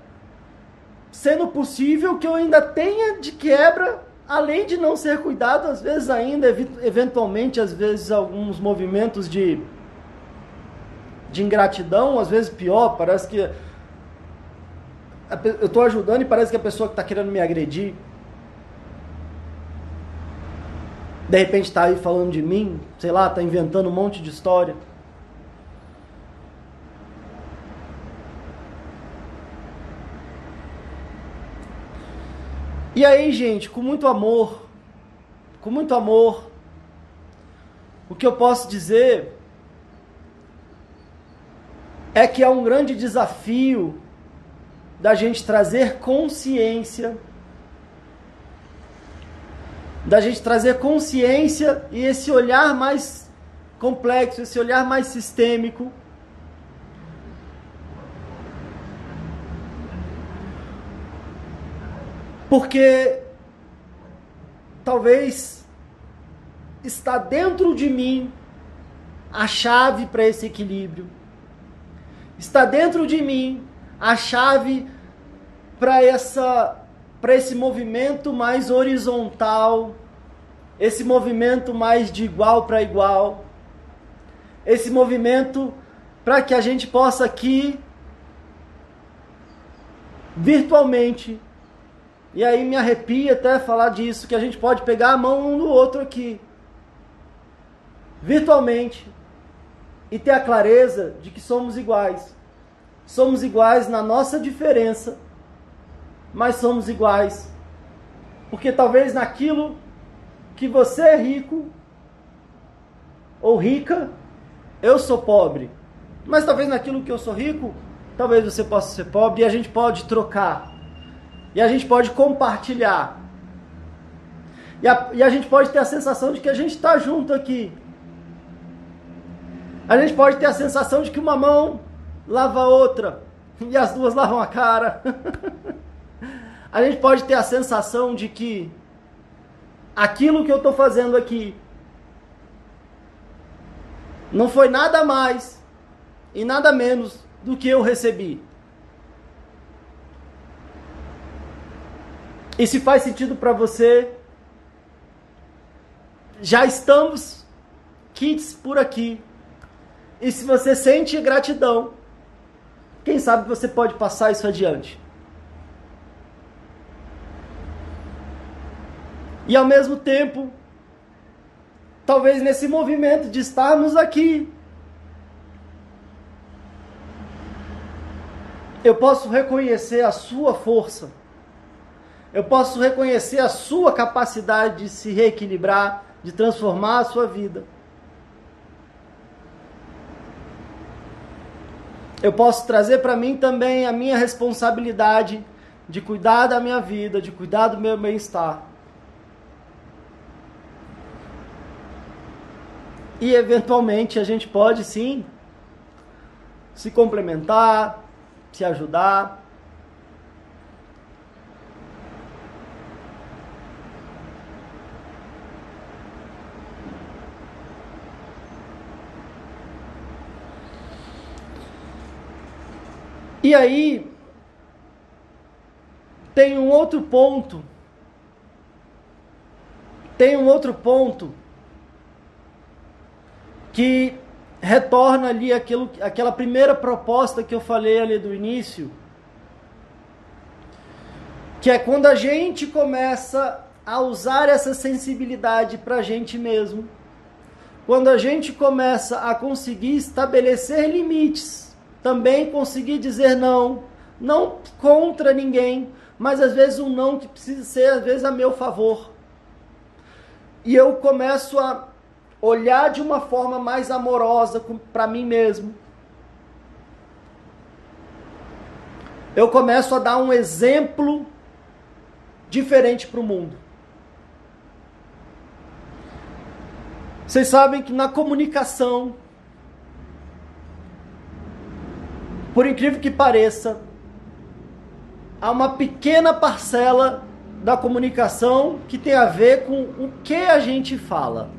S1: sendo possível que eu ainda tenha de quebra, além de não ser cuidado, às vezes ainda, eventualmente, às vezes alguns movimentos de de ingratidão, às vezes pior, parece que eu estou ajudando e parece que a pessoa que está querendo me agredir, de repente está aí falando de mim, sei lá, está inventando um monte de história. E aí, gente, com muito amor, com muito amor, o que eu posso dizer é que é um grande desafio da gente trazer consciência, da gente trazer consciência e esse olhar mais complexo, esse olhar mais sistêmico. Porque talvez está dentro de mim a chave para esse equilíbrio. Está dentro de mim a chave para essa para esse movimento mais horizontal, esse movimento mais de igual para igual, esse movimento para que a gente possa aqui virtualmente e aí me arrepia até falar disso, que a gente pode pegar a mão um do outro aqui, virtualmente, e ter a clareza de que somos iguais. Somos iguais na nossa diferença, mas somos iguais. Porque talvez naquilo que você é rico ou rica, eu sou pobre. Mas talvez naquilo que eu sou rico, talvez você possa ser pobre e a gente pode trocar. E a gente pode compartilhar. E a, e a gente pode ter a sensação de que a gente está junto aqui. A gente pode ter a sensação de que uma mão lava a outra e as duas lavam a cara. a gente pode ter a sensação de que aquilo que eu estou fazendo aqui não foi nada mais e nada menos do que eu recebi. E se faz sentido para você, já estamos kits por aqui. E se você sente gratidão, quem sabe você pode passar isso adiante. E ao mesmo tempo, talvez nesse movimento de estarmos aqui, eu posso reconhecer a sua força, eu posso reconhecer a sua capacidade de se reequilibrar, de transformar a sua vida. Eu posso trazer para mim também a minha responsabilidade de cuidar da minha vida, de cuidar do meu bem-estar. E eventualmente a gente pode sim se complementar, se ajudar. E aí tem um outro ponto. Tem um outro ponto que retorna ali aquilo, aquela primeira proposta que eu falei ali do início, que é quando a gente começa a usar essa sensibilidade para a gente mesmo, quando a gente começa a conseguir estabelecer limites, também conseguir dizer não, não contra ninguém, mas às vezes um não que precisa ser às vezes a meu favor. E eu começo a olhar de uma forma mais amorosa para mim mesmo. Eu começo a dar um exemplo diferente para o mundo. Vocês sabem que na comunicação, por incrível que pareça, há uma pequena parcela da comunicação que tem a ver com o que a gente fala.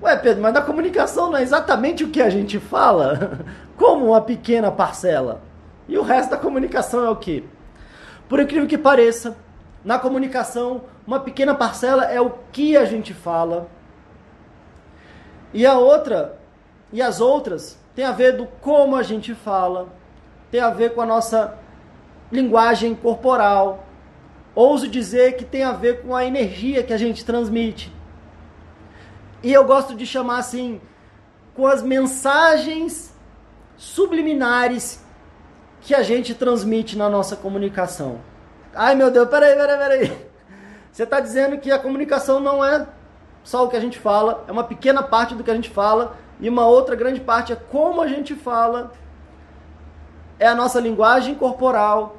S1: Ué, Pedro, mas na comunicação não é exatamente o que a gente fala? Como uma pequena parcela. E o resto da comunicação é o quê? Por incrível que pareça, na comunicação, uma pequena parcela é o que a gente fala. E a outra, e as outras, tem a ver do como a gente fala, tem a ver com a nossa linguagem corporal. Ouso dizer que tem a ver com a energia que a gente transmite. E eu gosto de chamar assim, com as mensagens subliminares que a gente transmite na nossa comunicação. Ai meu Deus, peraí, peraí, peraí. Você está dizendo que a comunicação não é só o que a gente fala, é uma pequena parte do que a gente fala, e uma outra grande parte é como a gente fala, é a nossa linguagem corporal.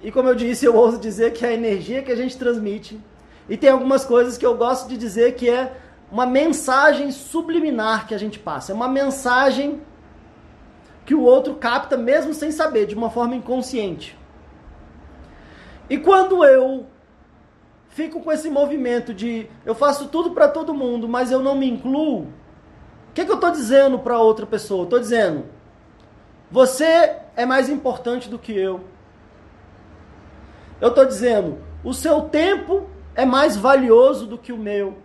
S1: E como eu disse, eu ouso dizer que é a energia que a gente transmite. E tem algumas coisas que eu gosto de dizer que é uma mensagem subliminar que a gente passa. É uma mensagem que o outro capta mesmo sem saber, de uma forma inconsciente. E quando eu fico com esse movimento de eu faço tudo para todo mundo, mas eu não me incluo, o que, que eu estou dizendo para outra pessoa? Estou dizendo, você é mais importante do que eu. Eu estou dizendo, o seu tempo é mais valioso do que o meu.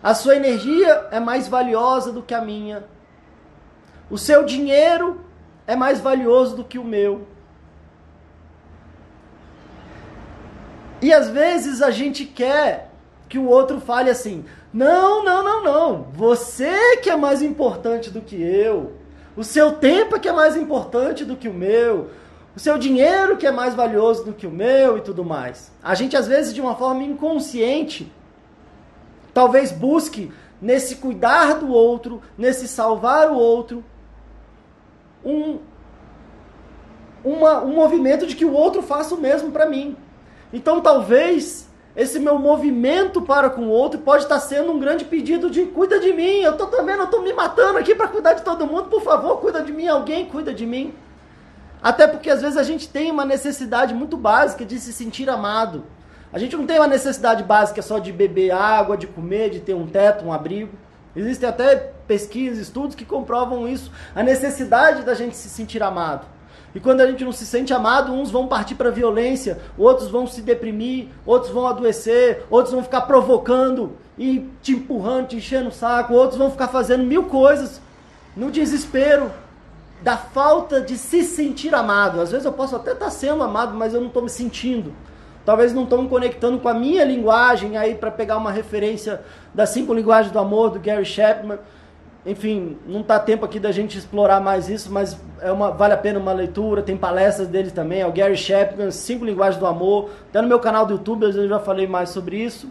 S1: A sua energia é mais valiosa do que a minha. O seu dinheiro é mais valioso do que o meu. E às vezes a gente quer que o outro fale assim: não, não, não, não. Você que é mais importante do que eu. O seu tempo é que é mais importante do que o meu. o seu dinheiro que é mais valioso do que o meu e tudo mais. A gente às vezes de uma forma inconsciente talvez busque nesse cuidar do outro, nesse salvar o outro, um uma, um movimento de que o outro faça o mesmo para mim. Então talvez esse meu movimento para com o outro pode estar sendo um grande pedido de cuida de mim. Eu tô também, eu tô me matando aqui para cuidar de todo mundo. Por favor, cuida de mim. Alguém cuida de mim. Até porque às vezes a gente tem uma necessidade muito básica de se sentir amado. A gente não tem uma necessidade básica só de beber água, de comer, de ter um teto, um abrigo. Existem até pesquisas, estudos que comprovam isso, a necessidade da gente se sentir amado. E quando a gente não se sente amado, uns vão partir para violência, outros vão se deprimir, outros vão adoecer, outros vão ficar provocando e te empurrando, te enchendo o saco, outros vão ficar fazendo mil coisas no desespero da falta de se sentir amado. Às vezes eu posso até estar tá sendo amado, mas eu não estou me sentindo. Talvez não estão conectando com a minha linguagem aí para pegar uma referência das cinco linguagens do amor do Gary Chapman enfim, não está tempo aqui da gente explorar mais isso, mas é uma, vale a pena uma leitura, tem palestras dele também, é o Gary Shepard, Cinco Linguagens do Amor, até no meu canal do YouTube eu já falei mais sobre isso.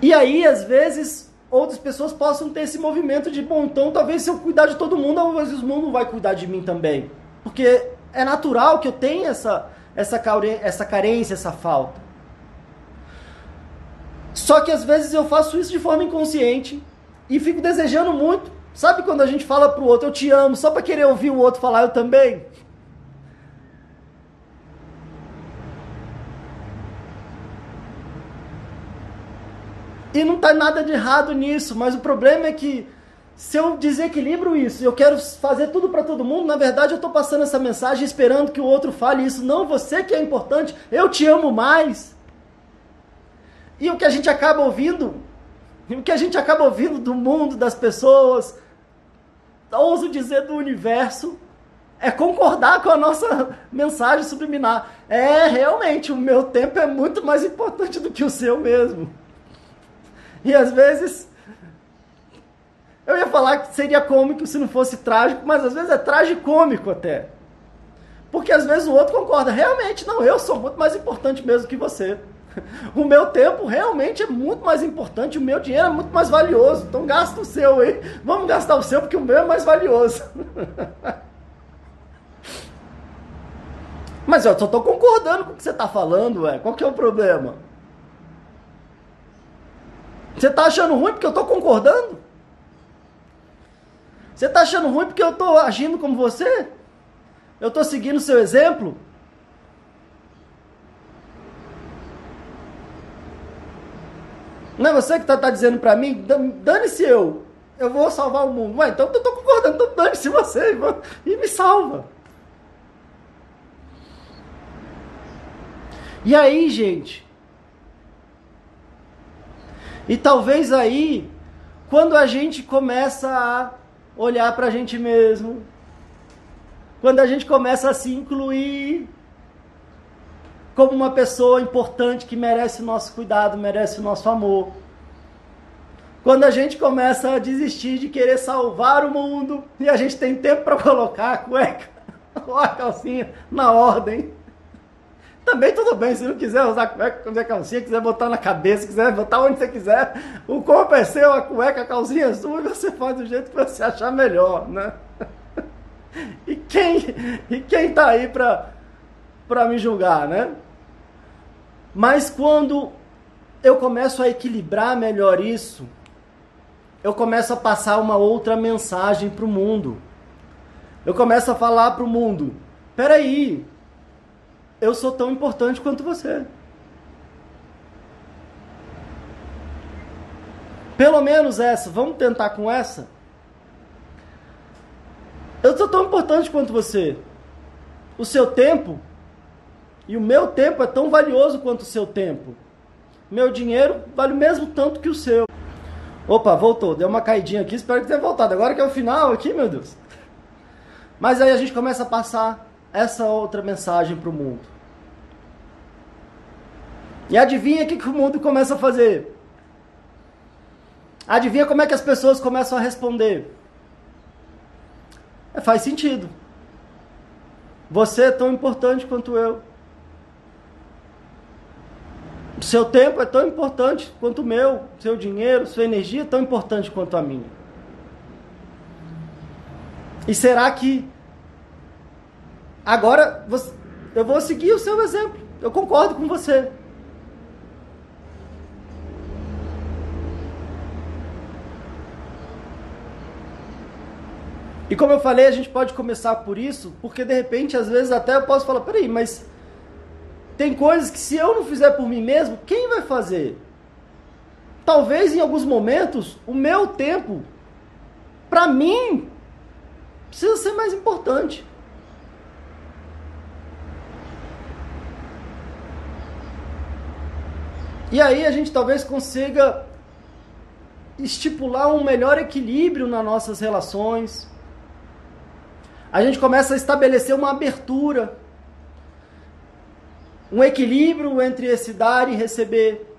S1: E aí, às vezes, outras pessoas possam ter esse movimento de, bom, então talvez se eu cuidar de todo mundo, às vezes o mundo vai cuidar de mim também. Porque é natural que eu tenha essa, essa, essa carência, essa falta. Só que às vezes eu faço isso de forma inconsciente e fico desejando muito. Sabe quando a gente fala pro outro, eu te amo, só para querer ouvir o outro falar eu também? E não tá nada de errado nisso, mas o problema é que se eu desequilibro isso, eu quero fazer tudo para todo mundo, na verdade eu estou passando essa mensagem esperando que o outro fale isso. Não, você que é importante, eu te amo mais. E o que a gente acaba ouvindo, o que a gente acaba ouvindo do mundo, das pessoas, ouso dizer do universo, é concordar com a nossa mensagem subliminar. É, realmente, o meu tempo é muito mais importante do que o seu mesmo. E às vezes, eu ia falar que seria cômico se não fosse trágico, mas às vezes é tragicômico até. Porque às vezes o outro concorda, realmente, não, eu sou muito mais importante mesmo que você. O meu tempo realmente é muito mais importante, o meu dinheiro é muito mais valioso. Então gasta o seu aí. Vamos gastar o seu porque o meu é mais valioso. Mas eu só estou concordando com o que você está falando, ué. Qual que é o problema? Você está achando ruim porque eu estou concordando? Você está achando ruim porque eu estou agindo como você? Eu estou seguindo o seu exemplo? Não é você que está tá dizendo para mim, dane-se eu, eu vou salvar o mundo. Ué, então eu estou concordando, então dane-se você e me salva. E aí, gente? E talvez aí, quando a gente começa a olhar para a gente mesmo, quando a gente começa a se incluir como uma pessoa importante que merece nosso cuidado, merece o nosso amor. Quando a gente começa a desistir de querer salvar o mundo e a gente tem tempo para colocar a cueca ou a calcinha na ordem. Também tudo bem, se não quiser usar cueca, usar calcinha, quiser botar na cabeça, quiser botar onde você quiser, o corpo é seu, a cueca, a calcinha é sua, você faz do jeito que você achar melhor, né? E quem, e quem tá aí pra, pra me julgar, né? Mas quando eu começo a equilibrar melhor isso, eu começo a passar uma outra mensagem para o mundo. Eu começo a falar para o mundo: peraí, eu sou tão importante quanto você. Pelo menos essa, vamos tentar com essa. Eu sou tão importante quanto você. O seu tempo e o meu tempo é tão valioso quanto o seu tempo. Meu dinheiro vale o mesmo tanto que o seu. Opa, voltou. Deu uma caidinha aqui. Espero que tenha voltado. Agora que é o final aqui, meu Deus. Mas aí a gente começa a passar essa outra mensagem para o mundo. E adivinha o que, que o mundo começa a fazer? Adivinha como é que as pessoas começam a responder? É, faz sentido. Você é tão importante quanto eu. Seu tempo é tão importante quanto o meu, seu dinheiro, sua energia é tão importante quanto a minha. E será que agora você, eu vou seguir o seu exemplo? Eu concordo com você. E como eu falei, a gente pode começar por isso, porque de repente, às vezes, até eu posso falar: peraí, mas tem coisas que se eu não fizer por mim mesmo, quem vai fazer? Talvez em alguns momentos o meu tempo, para mim, precisa ser mais importante. E aí a gente talvez consiga estipular um melhor equilíbrio nas nossas relações. A gente começa a estabelecer uma abertura um equilíbrio entre esse dar e receber.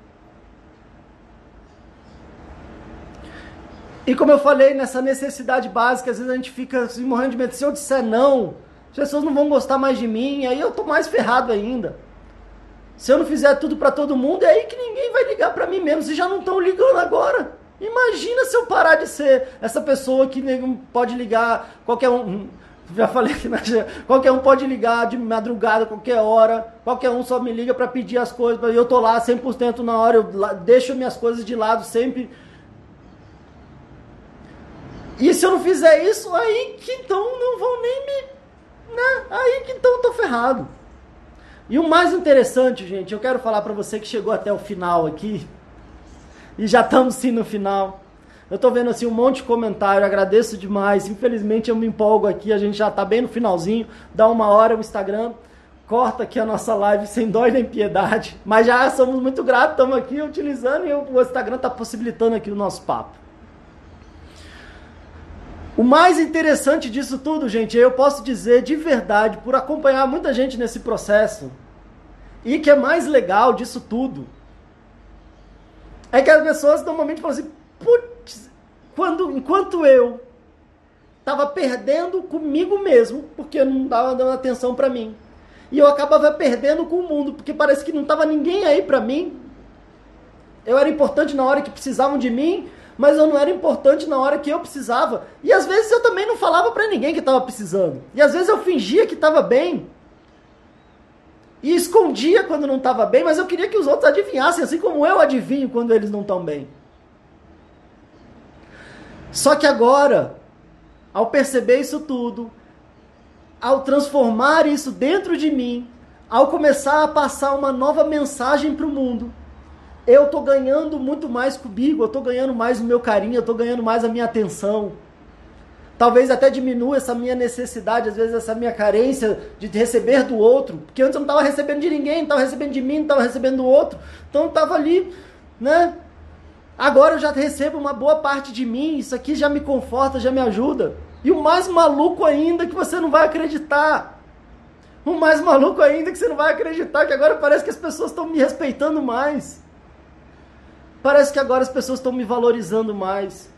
S1: E como eu falei, nessa necessidade básica, às vezes a gente fica assim, morrendo de medo. Se eu disser não, as pessoas não vão gostar mais de mim, aí eu tô mais ferrado ainda. Se eu não fizer tudo para todo mundo, é aí que ninguém vai ligar para mim mesmo. Se já não estão ligando agora. Imagina se eu parar de ser essa pessoa que pode ligar qualquer um já falei que qualquer um pode ligar de madrugada, qualquer hora. Qualquer um só me liga para pedir as coisas. Eu tô lá 100% na hora, eu deixo minhas coisas de lado sempre. E se eu não fizer isso, aí que então não vão nem me. Né? Aí que então eu tô ferrado. E o mais interessante, gente, eu quero falar para você que chegou até o final aqui. E já estamos sim no final. Eu tô vendo assim um monte de comentário, agradeço demais. Infelizmente eu me empolgo aqui, a gente já tá bem no finalzinho, dá uma hora o Instagram corta aqui a nossa live sem dó nem piedade. Mas já somos muito gratos, estamos aqui utilizando e o Instagram está possibilitando aqui o nosso papo. O mais interessante disso tudo, gente, eu posso dizer de verdade, por acompanhar muita gente nesse processo, e que é mais legal disso tudo, é que as pessoas normalmente falam assim, putz, quando, enquanto eu estava perdendo comigo mesmo, porque eu não estava dando atenção para mim, e eu acabava perdendo com o mundo, porque parece que não estava ninguém aí para mim. Eu era importante na hora que precisavam de mim, mas eu não era importante na hora que eu precisava. E às vezes eu também não falava para ninguém que estava precisando. E às vezes eu fingia que estava bem. E escondia quando não estava bem, mas eu queria que os outros adivinhassem, assim como eu adivinho quando eles não estão bem. Só que agora, ao perceber isso tudo, ao transformar isso dentro de mim, ao começar a passar uma nova mensagem para o mundo, eu estou ganhando muito mais comigo, eu estou ganhando mais o meu carinho, eu estou ganhando mais a minha atenção. Talvez até diminua essa minha necessidade, às vezes essa minha carência de receber do outro, porque antes eu não estava recebendo de ninguém, não estava recebendo de mim, não estava recebendo do outro, então eu estava ali, né, Agora eu já recebo uma boa parte de mim, isso aqui já me conforta, já me ajuda. E o mais maluco ainda que você não vai acreditar. O mais maluco ainda que você não vai acreditar que agora parece que as pessoas estão me respeitando mais. Parece que agora as pessoas estão me valorizando mais.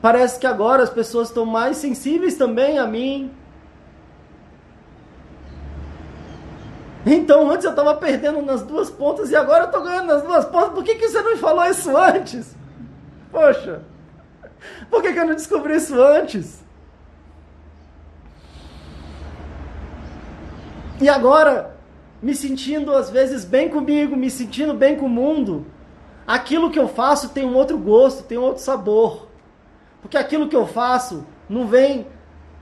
S1: Parece que agora as pessoas estão mais sensíveis também a mim. Então antes eu estava perdendo nas duas pontas e agora eu estou ganhando nas duas pontas. Por que, que você não me falou isso antes? Poxa, por que, que eu não descobri isso antes? E agora, me sentindo às vezes bem comigo, me sentindo bem com o mundo, aquilo que eu faço tem um outro gosto, tem um outro sabor. Porque aquilo que eu faço não vem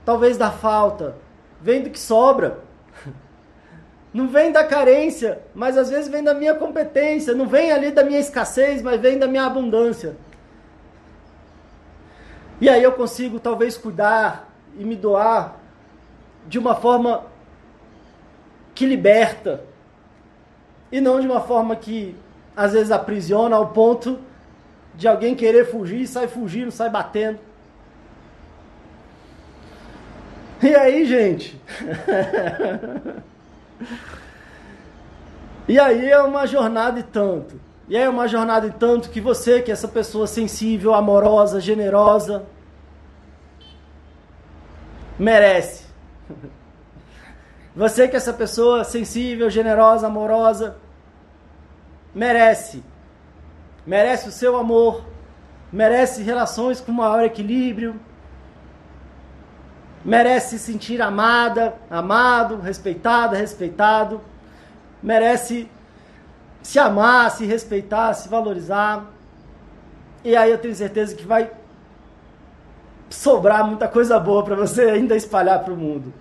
S1: talvez da falta, vem do que sobra. Não vem da carência, mas às vezes vem da minha competência. Não vem ali da minha escassez, mas vem da minha abundância. E aí eu consigo talvez cuidar e me doar de uma forma que liberta. E não de uma forma que às vezes aprisiona ao ponto de alguém querer fugir e sai fugindo, sai batendo. E aí, gente? E aí é uma jornada e tanto. E é uma jornada e tanto que você, que é essa pessoa sensível, amorosa, generosa, merece. Você que é essa pessoa sensível, generosa, amorosa, merece. Merece o seu amor, merece relações com maior equilíbrio, merece se sentir amada, amado, respeitada, respeitado, merece se amar, se respeitar, se valorizar. E aí eu tenho certeza que vai sobrar muita coisa boa para você ainda espalhar para o mundo.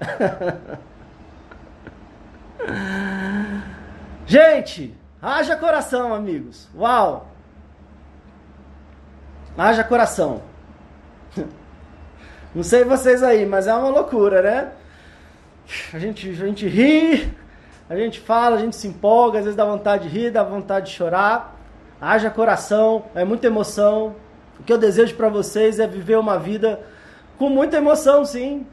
S1: Gente, haja coração, amigos. Uau! Haja coração. Não sei vocês aí, mas é uma loucura, né? A gente, a gente ri, a gente fala, a gente se empolga, às vezes dá vontade de rir, dá vontade de chorar. Haja coração, é muita emoção. O que eu desejo para vocês é viver uma vida com muita emoção, sim.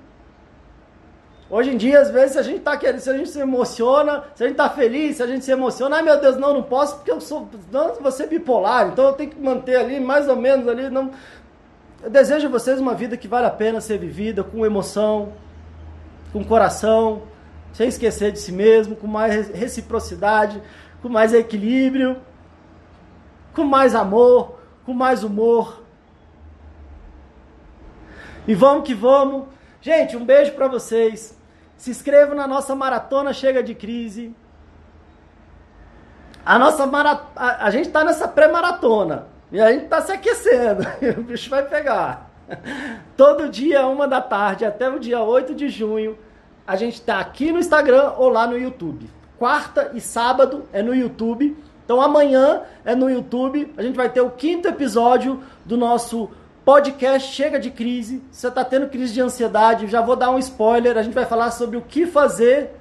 S1: Hoje em dia, às vezes, se a gente tá querendo, se a gente se emociona, se a gente tá feliz, se a gente se emociona, ai meu Deus, não, não posso porque eu sou, não, vou ser bipolar, então eu tenho que manter ali, mais ou menos ali, não. Eu desejo a vocês uma vida que vale a pena ser vivida, com emoção, com coração, sem esquecer de si mesmo, com mais reciprocidade, com mais equilíbrio, com mais amor, com mais humor. E vamos que vamos. Gente, um beijo para vocês. Se inscreva na nossa maratona Chega de Crise. A nossa marat... a, a gente está nessa pré-maratona. E a gente está se aquecendo. o bicho vai pegar. Todo dia, uma da tarde, até o dia 8 de junho, a gente está aqui no Instagram ou lá no YouTube. Quarta e sábado é no YouTube. Então amanhã é no YouTube. A gente vai ter o quinto episódio do nosso podcast Chega de Crise. Você está tendo crise de ansiedade, já vou dar um spoiler. A gente vai falar sobre o que fazer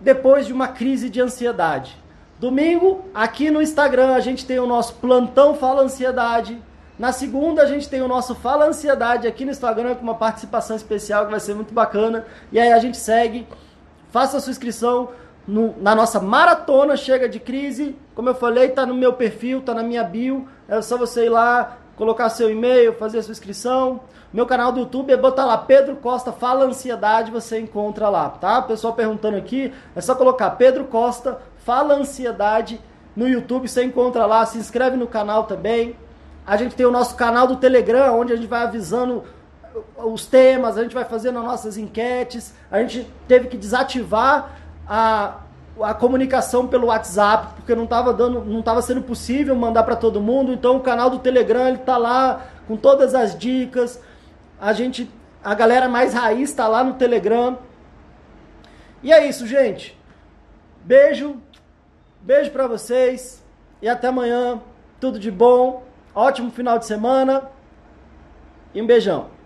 S1: depois de uma crise de ansiedade. Domingo, aqui no Instagram, a gente tem o nosso plantão Fala Ansiedade. Na segunda, a gente tem o nosso Fala Ansiedade aqui no Instagram com uma participação especial que vai ser muito bacana. E aí a gente segue. Faça a sua inscrição no, na nossa maratona Chega de Crise. Como eu falei, tá no meu perfil, tá na minha bio. É só você ir lá, colocar seu e-mail, fazer a sua inscrição. Meu canal do YouTube é botar lá Pedro Costa Fala Ansiedade, você encontra lá, tá? O pessoal perguntando aqui, é só colocar Pedro Costa Fala Ansiedade no YouTube, você encontra lá, se inscreve no canal também. A gente tem o nosso canal do Telegram, onde a gente vai avisando os temas, a gente vai fazendo as nossas enquetes. A gente teve que desativar a a comunicação pelo WhatsApp, porque não estava dando, não estava sendo possível mandar para todo mundo. Então o canal do Telegram ele tá lá com todas as dicas. A gente, a galera mais raiz está lá no Telegram. E é isso, gente. Beijo, beijo para vocês e até amanhã. Tudo de bom, ótimo final de semana e um beijão.